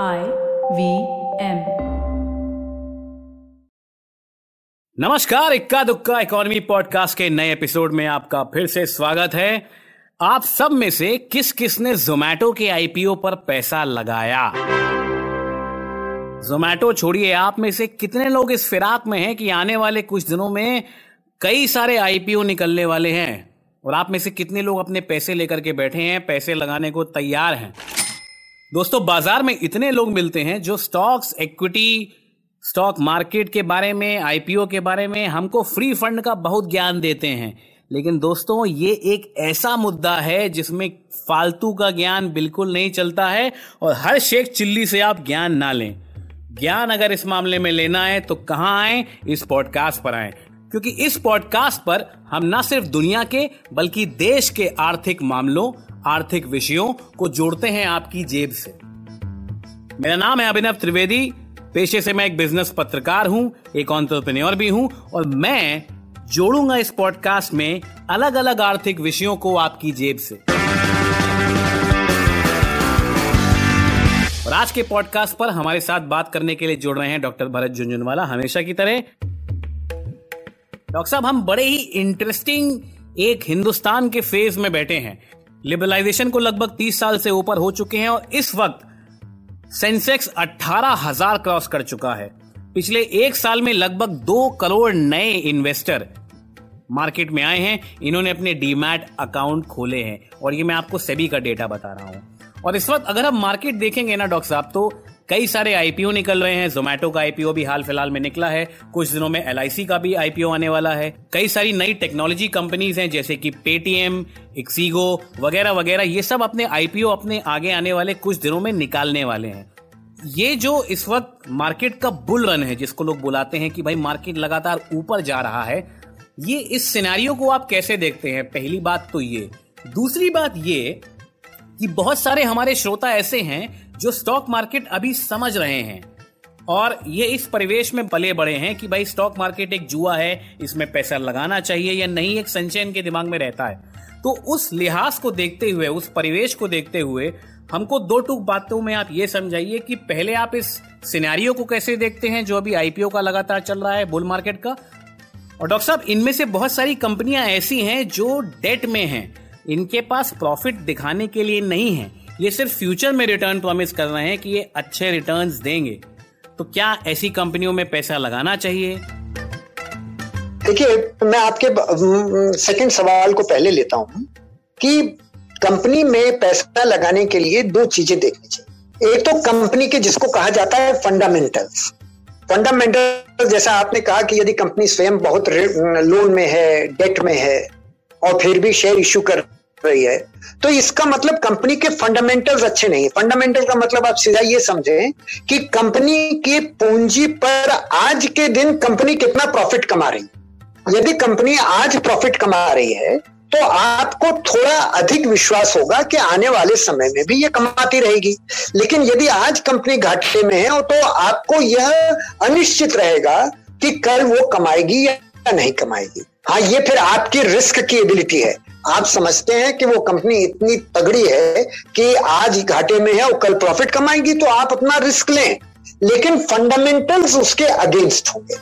I V M नमस्कार, इक्का दुक्का इकोनॉमी पॉडकास्ट के नए एपिसोड में आपका फिर से स्वागत है। आप सब में से किस किस ने जोमैटो के आईपीओ पर पैसा लगाया? जोमैटो छोड़िए, आप में से कितने लोग इस फिराक में हैं कि आने वाले कुछ दिनों में कई सारे आईपीओ निकलने वाले हैं? और आप में से कितने लोग अपने पैसे लेकर के बैठे हैं, पैसे लगाने को तैयार हैं? दोस्तों, बाज़ार में इतने लोग मिलते हैं जो स्टॉक्स, इक्विटी, स्टॉक मार्केट के बारे में, आईपीओ के बारे में हमको फ्री फंड का बहुत ज्ञान देते हैं। लेकिन दोस्तों, ये एक ऐसा मुद्दा है जिसमें फालतू का ज्ञान बिल्कुल नहीं चलता है और हर शेख चिल्ली से आप ज्ञान ना लें। ज्ञान अगर इस मामले में लेना है तो कहाँ आए? इस पॉडकास्ट पर आए। क्योंकि इस पॉडकास्ट पर हम न सिर्फ़ दुनिया के, बल्कि देश के आर्थिक मामलों, आर्थिक विषयों को जोड़ते हैं आपकी जेब से। मेरा नाम है अभिनव त्रिवेदी। पेशे से मैं एक बिज़नेस पत्रकार हूँ, एक ऑन्टरप्रेन्योर भी हूँ, और मैं जोड़ूँगा इस पॉडकास्ट में अलग अलग आर्थिक विषयों को आपकी जेब से। और आज के पॉडकास्ट पर हमारे साथ बात करने के लिए जुड़ रहे हैं डॉक्टर भरत झुंझुनवाला। हमेशा की तरह डॉक्टर साहब, हम बड़े ही इंटरेस्टिंग एक हिंदुस्तान के फ़ेज़ में बैठे हैं। लिबरलाइजेशन को लगभग 30 साल से ऊपर हो चुके हैं और इस वक्त सेंसेक्स अट्ठारह हज़ार क्रॉस कर चुका है। पिछले एक साल में लगभग दो करोड़ नए इन्वेस्टर मार्केट में आए हैं। इन्होंने अपने डीमैट अकाउंट खोले हैं। और ये मैं आपको सेबी का डेटा बता रहा हूँ। और इस वक्त अगर हम मार्केट देखेंगे ना, डॉक्टर साहब तो कई सारे आईपीओ निकल रहे हैं। जोमेटो का आईपीओ भी हाल फ़िलहाल में निकला है। कुछ दिनों में एलआईसी का भी आईपीओ आने वाला है। कई सारी नई टेक्नोलॉजी कंपनीज़ हैं, जैसे कि पेटीएम एक्सीगो वगैरह वगैरह, ये सब अपने आईपीओ अपने आगे आने वाले, कुछ दिनों में निकालने वाले हैं। ये जो इस वक्त मार्केट का बुल रन है, जिसको लोग बुलाते हैं कि भाई मार्केट लगातार ऊपर जा रहा है, ये इस सिनेरियो को आप कैसे देखते हैं? पहली बात तो ये। दूसरी बात ये कि बहुत सारे हमारे श्रोता ऐसे हैं जो स्टॉक मार्केट अभी समझ रहे हैं। और ये इस परिवेश में पले बड़े हैं कि भाई स्टॉक मार्केट एक जुआ है, इसमें पैसा लगाना चाहिए या नहीं, एक संचय इनके दिमाग में रहता है। तो उस लिहाज को देखते हुए, उस परिवेश को देखते हुए हमको दो टूक बातों में आप ये समझाइए कि पहले आप इस सिनेरियो को कैसे देखते हैं, जो अभी आईपीओ का लगातार चल रहा है बुल मार्केट का? और डॉक्टर साहब, इनमें से बहुत सारी कंपनियाँ ऐसी हैं जो डेट में हैं। इनके पास प्रॉफिट दिखाने के लिए नहीं है। ये सिर्फ़ फ्यूचर में रिटर्न प्रॉमिस कर रहे हैं कि ये अच्छे रिटर्न्स देंगे। तो क्या ऐसी कंपनियों में पैसा लगाना चाहिए? देखिए, मैं आपके सेकंड सवाल को पहले लेता हूँ कि कंपनी में पैसा लगाने के लिए दो चीज़ें देखनी चाहिए। एक तो कंपनी के जिसको कहा जाता है फंडामेंटल्स फंडामेंटल जैसा आपने कहा कि यदि कंपनी स्वयं बहुत लोन में है डेट में है, और फिर भी शेयर इश्यू कर रही है तो इसका मतलब कंपनी के फंडामेंटल्स अच्छे नहीं है। फंडामेंटल का मतलब आप सीधा ये समझें कि कंपनी की पूंजी पर आज के दिन कंपनी कितना प्रॉफिट कमा रही है। यदि कंपनी आज प्रॉफिट कमा रही है तो आपको थोड़ा अधिक विश्वास होगा कि आने वाले समय में भी ये कमाती रहेगी। लेकिन यदि आज कंपनी घाटे में है तो आपको यह अनिश्चित रहेगा कि कल वो कमाएगी या नहीं कमाएगी। हाँ ये फिर आपकी रिस्क की एबिलिटी है। आप समझते हैं कि वो कंपनी इतनी तगड़ी है कि आज घाटे में है और कल प्रॉफिट कमाएगी तो आप अपना रिस्क लें। लेकिन फंडामेंटल्स उसके अगेंस्ट होंगे।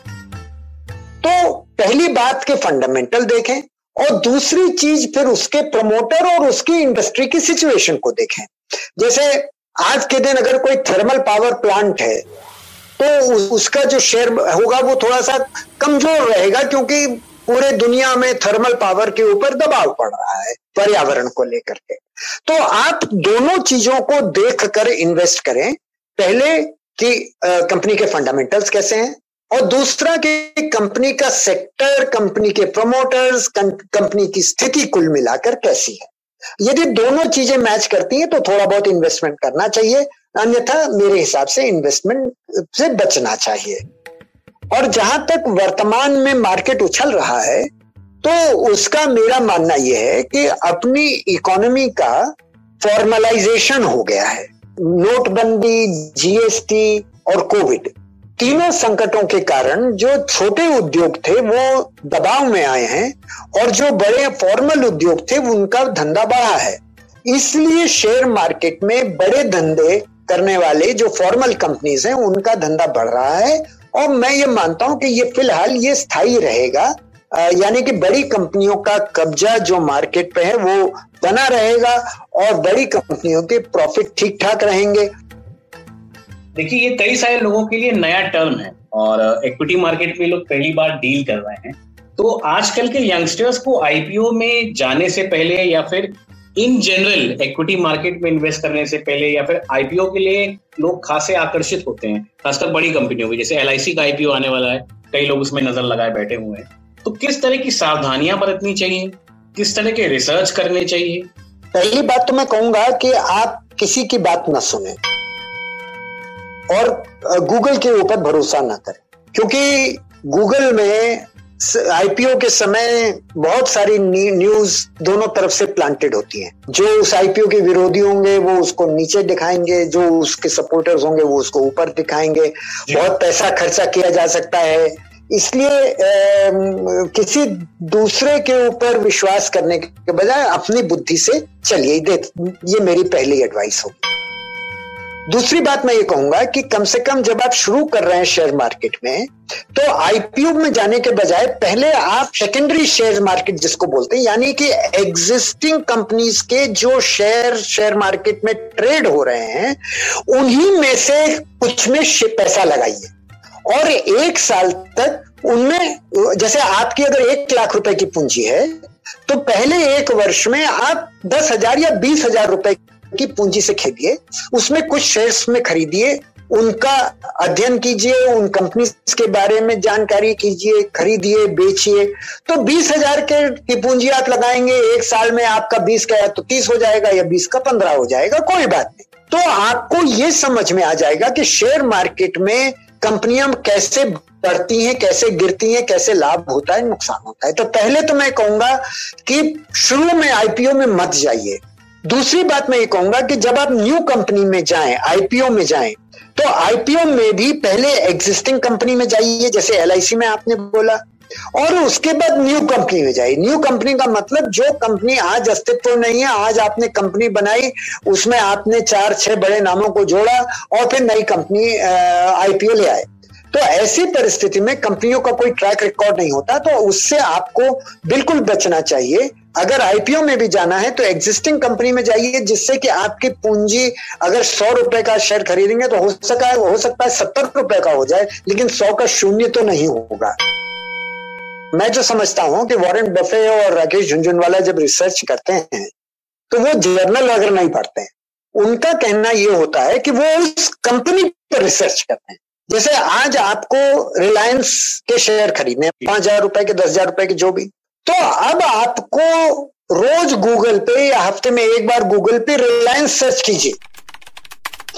तो पहली बात के फंडामेंटल देखें और दूसरी चीज़ फिर उसके प्रमोटर और उसकी इंडस्ट्री की सिचुएशन को देखें। जैसे आज के दिन अगर कोई थर्मल पावर प्लांट है तो उसका जो शेयर होगा वो थोड़ा सा कमज़ोर रहेगा क्योंकि पूरे दुनिया में थर्मल पावर के ऊपर दबाव पड़ रहा है पर्यावरण को लेकर के। तो आप दोनों चीज़ों को देख कर इन्वेस्ट करें। पहले कि कंपनी के फंडामेंटल्स कैसे हैं और दूसरा कि कंपनी का सेक्टर कंपनी के प्रमोटर्स कंपनी की स्थिति कुल मिलाकर कैसी है। यदि दोनों चीज़ें मैच करती हैं तो थोड़ा बहुत इन्वेस्टमेंट करना चाहिए। अन्यथा मेरे हिसाब से इन्वेस्टमेंट से बचना चाहिए। और जहाँ तक वर्तमान में मार्केट उछल रहा है तो उसका मेरा मानना यह है कि अपनी इकोनॉमी का फॉर्मलाइजेशन हो गया है। नोटबंदी जीएसटी और कोविड तीनों संकटों के कारण जो छोटे उद्योग थे, वो दबाव में आए हैं और जो बड़े फॉर्मल उद्योग थे, उनका धंधा बढ़ा है। इसलिए शेयर मार्केट में बड़े धंधे करने वाले जो फॉर्मल कंपनीज़ हैं, उनका धंधा बढ़ रहा है और मैं ये मानता हूँ कि ये फ़िलहाल ये स्थायी रहेगा। यानी कि बड़ी कंपनियों का कब्जा जो मार्केट पे है, वो बना रहेगा और बड़ी कंपनियों के प्रॉफिट ठीक ठाक रहेंगे। देखिए, ये कई सारे लोगों के लिए नया टर्म है और इक्विटी मार्केट में लोग पहली बार डील कर रहे हैं। तो आजकल के यंगस्टर्स को आईपीओ में जाने से पहले या फिर इन जनरल इक्विटी मार्केट में इन्वेस्ट करने से पहले या फिर आईपीओ के लिए लोग खासे आकर्षित होते हैं, खासकर बड़ी कंपनियों की जैसे एलआईसी का आईपीओ आने वाला है, कई लोग उसमें नज़र लगाए बैठे हुए हैं। तो किस तरह की सावधानियाँ बरतनी चाहिए? किस तरह के रिसर्च करने चाहिए? पहली बात तो मैं कहूँगा कि आप किसी की बात ना सुने और गूगल के ऊपर भरोसा ना करें। क्योंकि गूगल में आईपीओ के समय बहुत सारी न्यूज़ दोनों तरफ़ से प्लांटेड होती हैं। जो उस आईपीओ के विरोधी होंगे वो उसको नीचे दिखाएँगे जो उसके सपोर्टर्स होंगे वो उसको ऊपर दिखाएँगे। बहुत पैसा खर्चा किया जा सकता है। इसलिए किसी दूसरे के ऊपर विश्वास करने के बजाय अपनी बुद्धि से चलिए ये मेरी पहली एडवाइस होगी। दूसरी बात मैं ये कहूँगा कि कम से कम जब आप शुरू कर रहे हैं शेयर मार्केट में तो आईपीओ में जाने के बजाय पहले आप सेकेंडरी शेयर मार्केट जिसको बोलते हैं, यानी कि एग्जिस्टिंग कंपनीज़ के जो शेयर शेयर मार्केट में ट्रेड हो रहे हैं, उन्हीं में से कुछ में पैसा लगाइए। और एक साल तक उनमें, जैसे आपकी अगर एक लाख रुपए की पूंजी है तो पहले एक वर्ष में आप दस हज़ार या बीस हज़ार रुपए की पूंजी से खेलिए उसमें कुछ शेयर्स में खरीदिए, उनका अध्ययन कीजिए, उन कंपनी के बारे में जानकारी कीजिए, खरीदिए, बेचिए। तो बीस हज़ार के की पूंजी आप लगाएँगे, एक साल में आपका बीस का या तो तीस हो जाएगा या बीस का पंद्रह हो जाएगा, कोई बात नहीं। तो आपको ये समझ में आ जाएगा कि शेयर मार्केट में कंपनियाँ कैसे बढ़ती हैं, कैसे गिरती हैं, कैसे लाभ होता है, नुकसान होता है। तो पहले तो मैं कहूँगा कि शुरू में आईपीओ में मत जाइए। दूसरी बात मैं ये कहूँगा कि जब आप न्यू कंपनी में जाएँ आईपीओ में जाएँ तो आईपीओ में भी पहले एग्जिस्टिंग कंपनी में जाइए, जैसे एलआईसी में आपने बोला, और उसके बाद न्यू कंपनी में जाइए। न्यू कंपनी का मतलब जो कंपनी आज अस्तित्व नहीं है, आज आपने कंपनी बनाई, उसमें आपने चार, छह बड़े नामों को जोड़ा, और फिर नई कंपनी आईपीओ ले आए। तो ऐसी परिस्थिति में कंपनियों का कोई ट्रैक रिकॉर्ड नहीं होता तो उससे आपको बिल्कुल बचना चाहिए। अगर आईपीओ में भी जाना है तो एग्जिस्टिंग कंपनी में जाइए, जिससे कि आपकी पूंजी अगर सौ रुपए का शेयर खरीदेंगे तो हो सका, है हो सकता है सत्तर रुपए का हो जाए, लेकिन सौ का शून्य तो नहीं होगा। मैं जो समझता हूँ कि वॉरेन बफे और राकेश झुंझुनवाला जब रिसर्च करते हैं तो वो जर्नल अगर नहीं पढ़ते हैं। उनका कहना ये होता है कि वो उस कंपनी पर रिसर्च करते हैं। जैसे आज आपको रिलायंस के शेयर खरीदने पाँच हज़ार रुपए के, दस हज़ार रुपए के, जो भी। तो अब आपको रोज गूगल पे या हफ़्ते में एक बार गूगल पे रिलायंस सर्च कीजिए।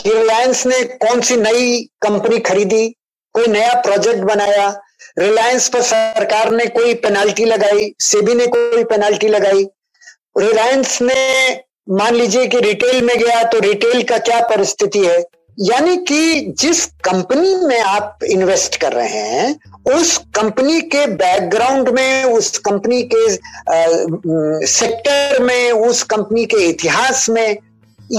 कि रिलायंस ने कौन सी नई कंपनी खरीदी, कोई नया प्रोजेक्ट बनाया, रिलायंस पर सरकार ने कोई पेनाल्टी लगाई, सेबी ने कोई पेनाल्टी लगाई। रिलायंस ने, मान लीजिए कि रिटेल में गया तो रिटेल का क्या परिस्थिति है? यानी कि जिस कंपनी में आप इन्वेस्ट कर रहे हैं, उस कंपनी के बैकग्राउंड में, उस कंपनी के सेक्टर में, उस कंपनी के इतिहास में,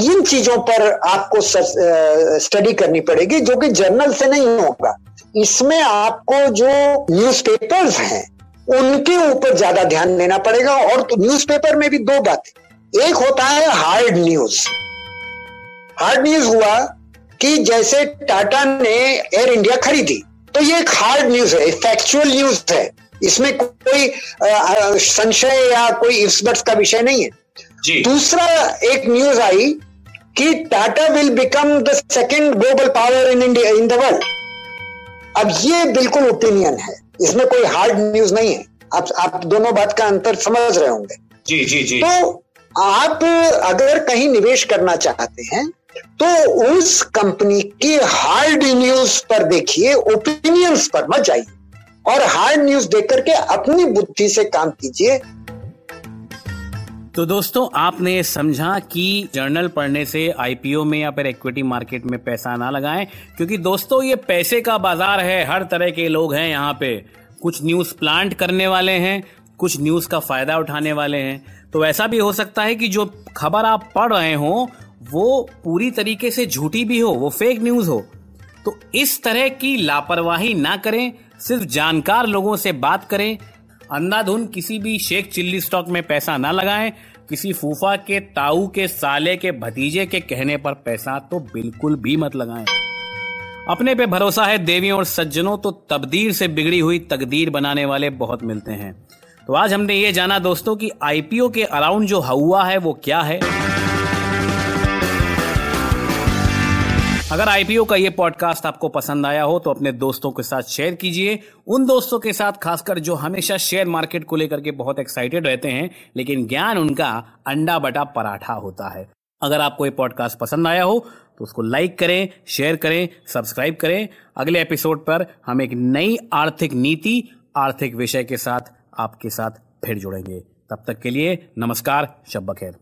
इन चीज़ों पर आपको स्टडी करनी पड़ेगी, जो कि जर्नल से नहीं होगा। इसमें आपको जो न्यूज़पेपर्स हैं, उनके ऊपर ज़्यादा ध्यान देना पड़ेगा, और तो न्यूज़पेपर में भी दो बातें। एक होता है हार्ड न्यूज़ हार्ड न्यूज़ हुआ कि जैसे टाटा ने एयर इंडिया खरीदी तो ये एक हार्ड न्यूज़ है फैक्चुअल न्यूज़ है। इसमें कोई संशय या कोई इफ्सबट्स का विषय नहीं है। जी। दूसरा एक न्यूज़ आई कि Tata will become the second global power in India in the world अब ये बिल्कुल ओपिनियन है। इसमें कोई हार्ड न्यूज़ नहीं है। आप आप दोनों बात का अंतर समझ रहे होंगे। जी जी जी। तो आप अगर कहीं निवेश करना चाहते हैं तो उस कंपनी के हार्ड न्यूज़ पर देखिए ओपिनियंस पर मत जाइए। और हार्ड न्यूज़ देख करके अपनी बुद्धि से काम कीजिए। तो दोस्तों, आपने समझा कि जर्नल पढ़ने से आईपीओ में या फिर इक्विटी मार्केट में पैसा ना लगाएँ, क्योंकि दोस्तों, ये पैसे का बाज़ार है। हर तरह के लोग हैं यहाँ पे। कुछ न्यूज़ प्लांट करने वाले हैं, कुछ न्यूज़ का फ़ायदा उठाने वाले हैं। तो ऐसा भी हो सकता है कि जो खबर आप पढ़ रहे हो वो पूरी तरीके से झूठी भी हो, वो फेक न्यूज़ हो तो इस तरह की लापरवाही ना करें, सिर्फ़ जानकार लोगों से बात करें, अंधाधुन किसी भी शेख चिल्ली स्टॉक में पैसा ना लगाएँ, किसी फूफा के, ताऊ के, साले के, भतीजे के कहने पर पैसा तो बिल्कुल भी मत लगाएँ। अपने पे भरोसा है देवियों और सज्जनों तो तबदीर से बिगड़ी हुई तकदीर बनाने वाले बहुत मिलते हैं। तो आज हमने ये जाना दोस्तों कि आईपीओ के अराउंड जो हुआ है, वो क्या है? अगर आईपीओ का ये पॉडकास्ट आपको पसंद आया हो तो अपने दोस्तों के साथ शेयर कीजिए। उन दोस्तों के साथ खासकर जो हमेशा शेयर मार्केट को लेकर के बहुत एक्साइटेड रहते हैं, लेकिन ज्ञान उनका अंडा बटा पराठा होता है। अगर आपको ये पॉडकास्ट पसंद आया हो तो उसको लाइक करें शेयर करें सब्सक्राइब करें। अगले एपिसोड पर हम एक नई आर्थिक नीति, आर्थिक विषय के साथ आपके साथ फिर जुड़ेंगे। तब तक के लिए नमस्कार शब्बा खैर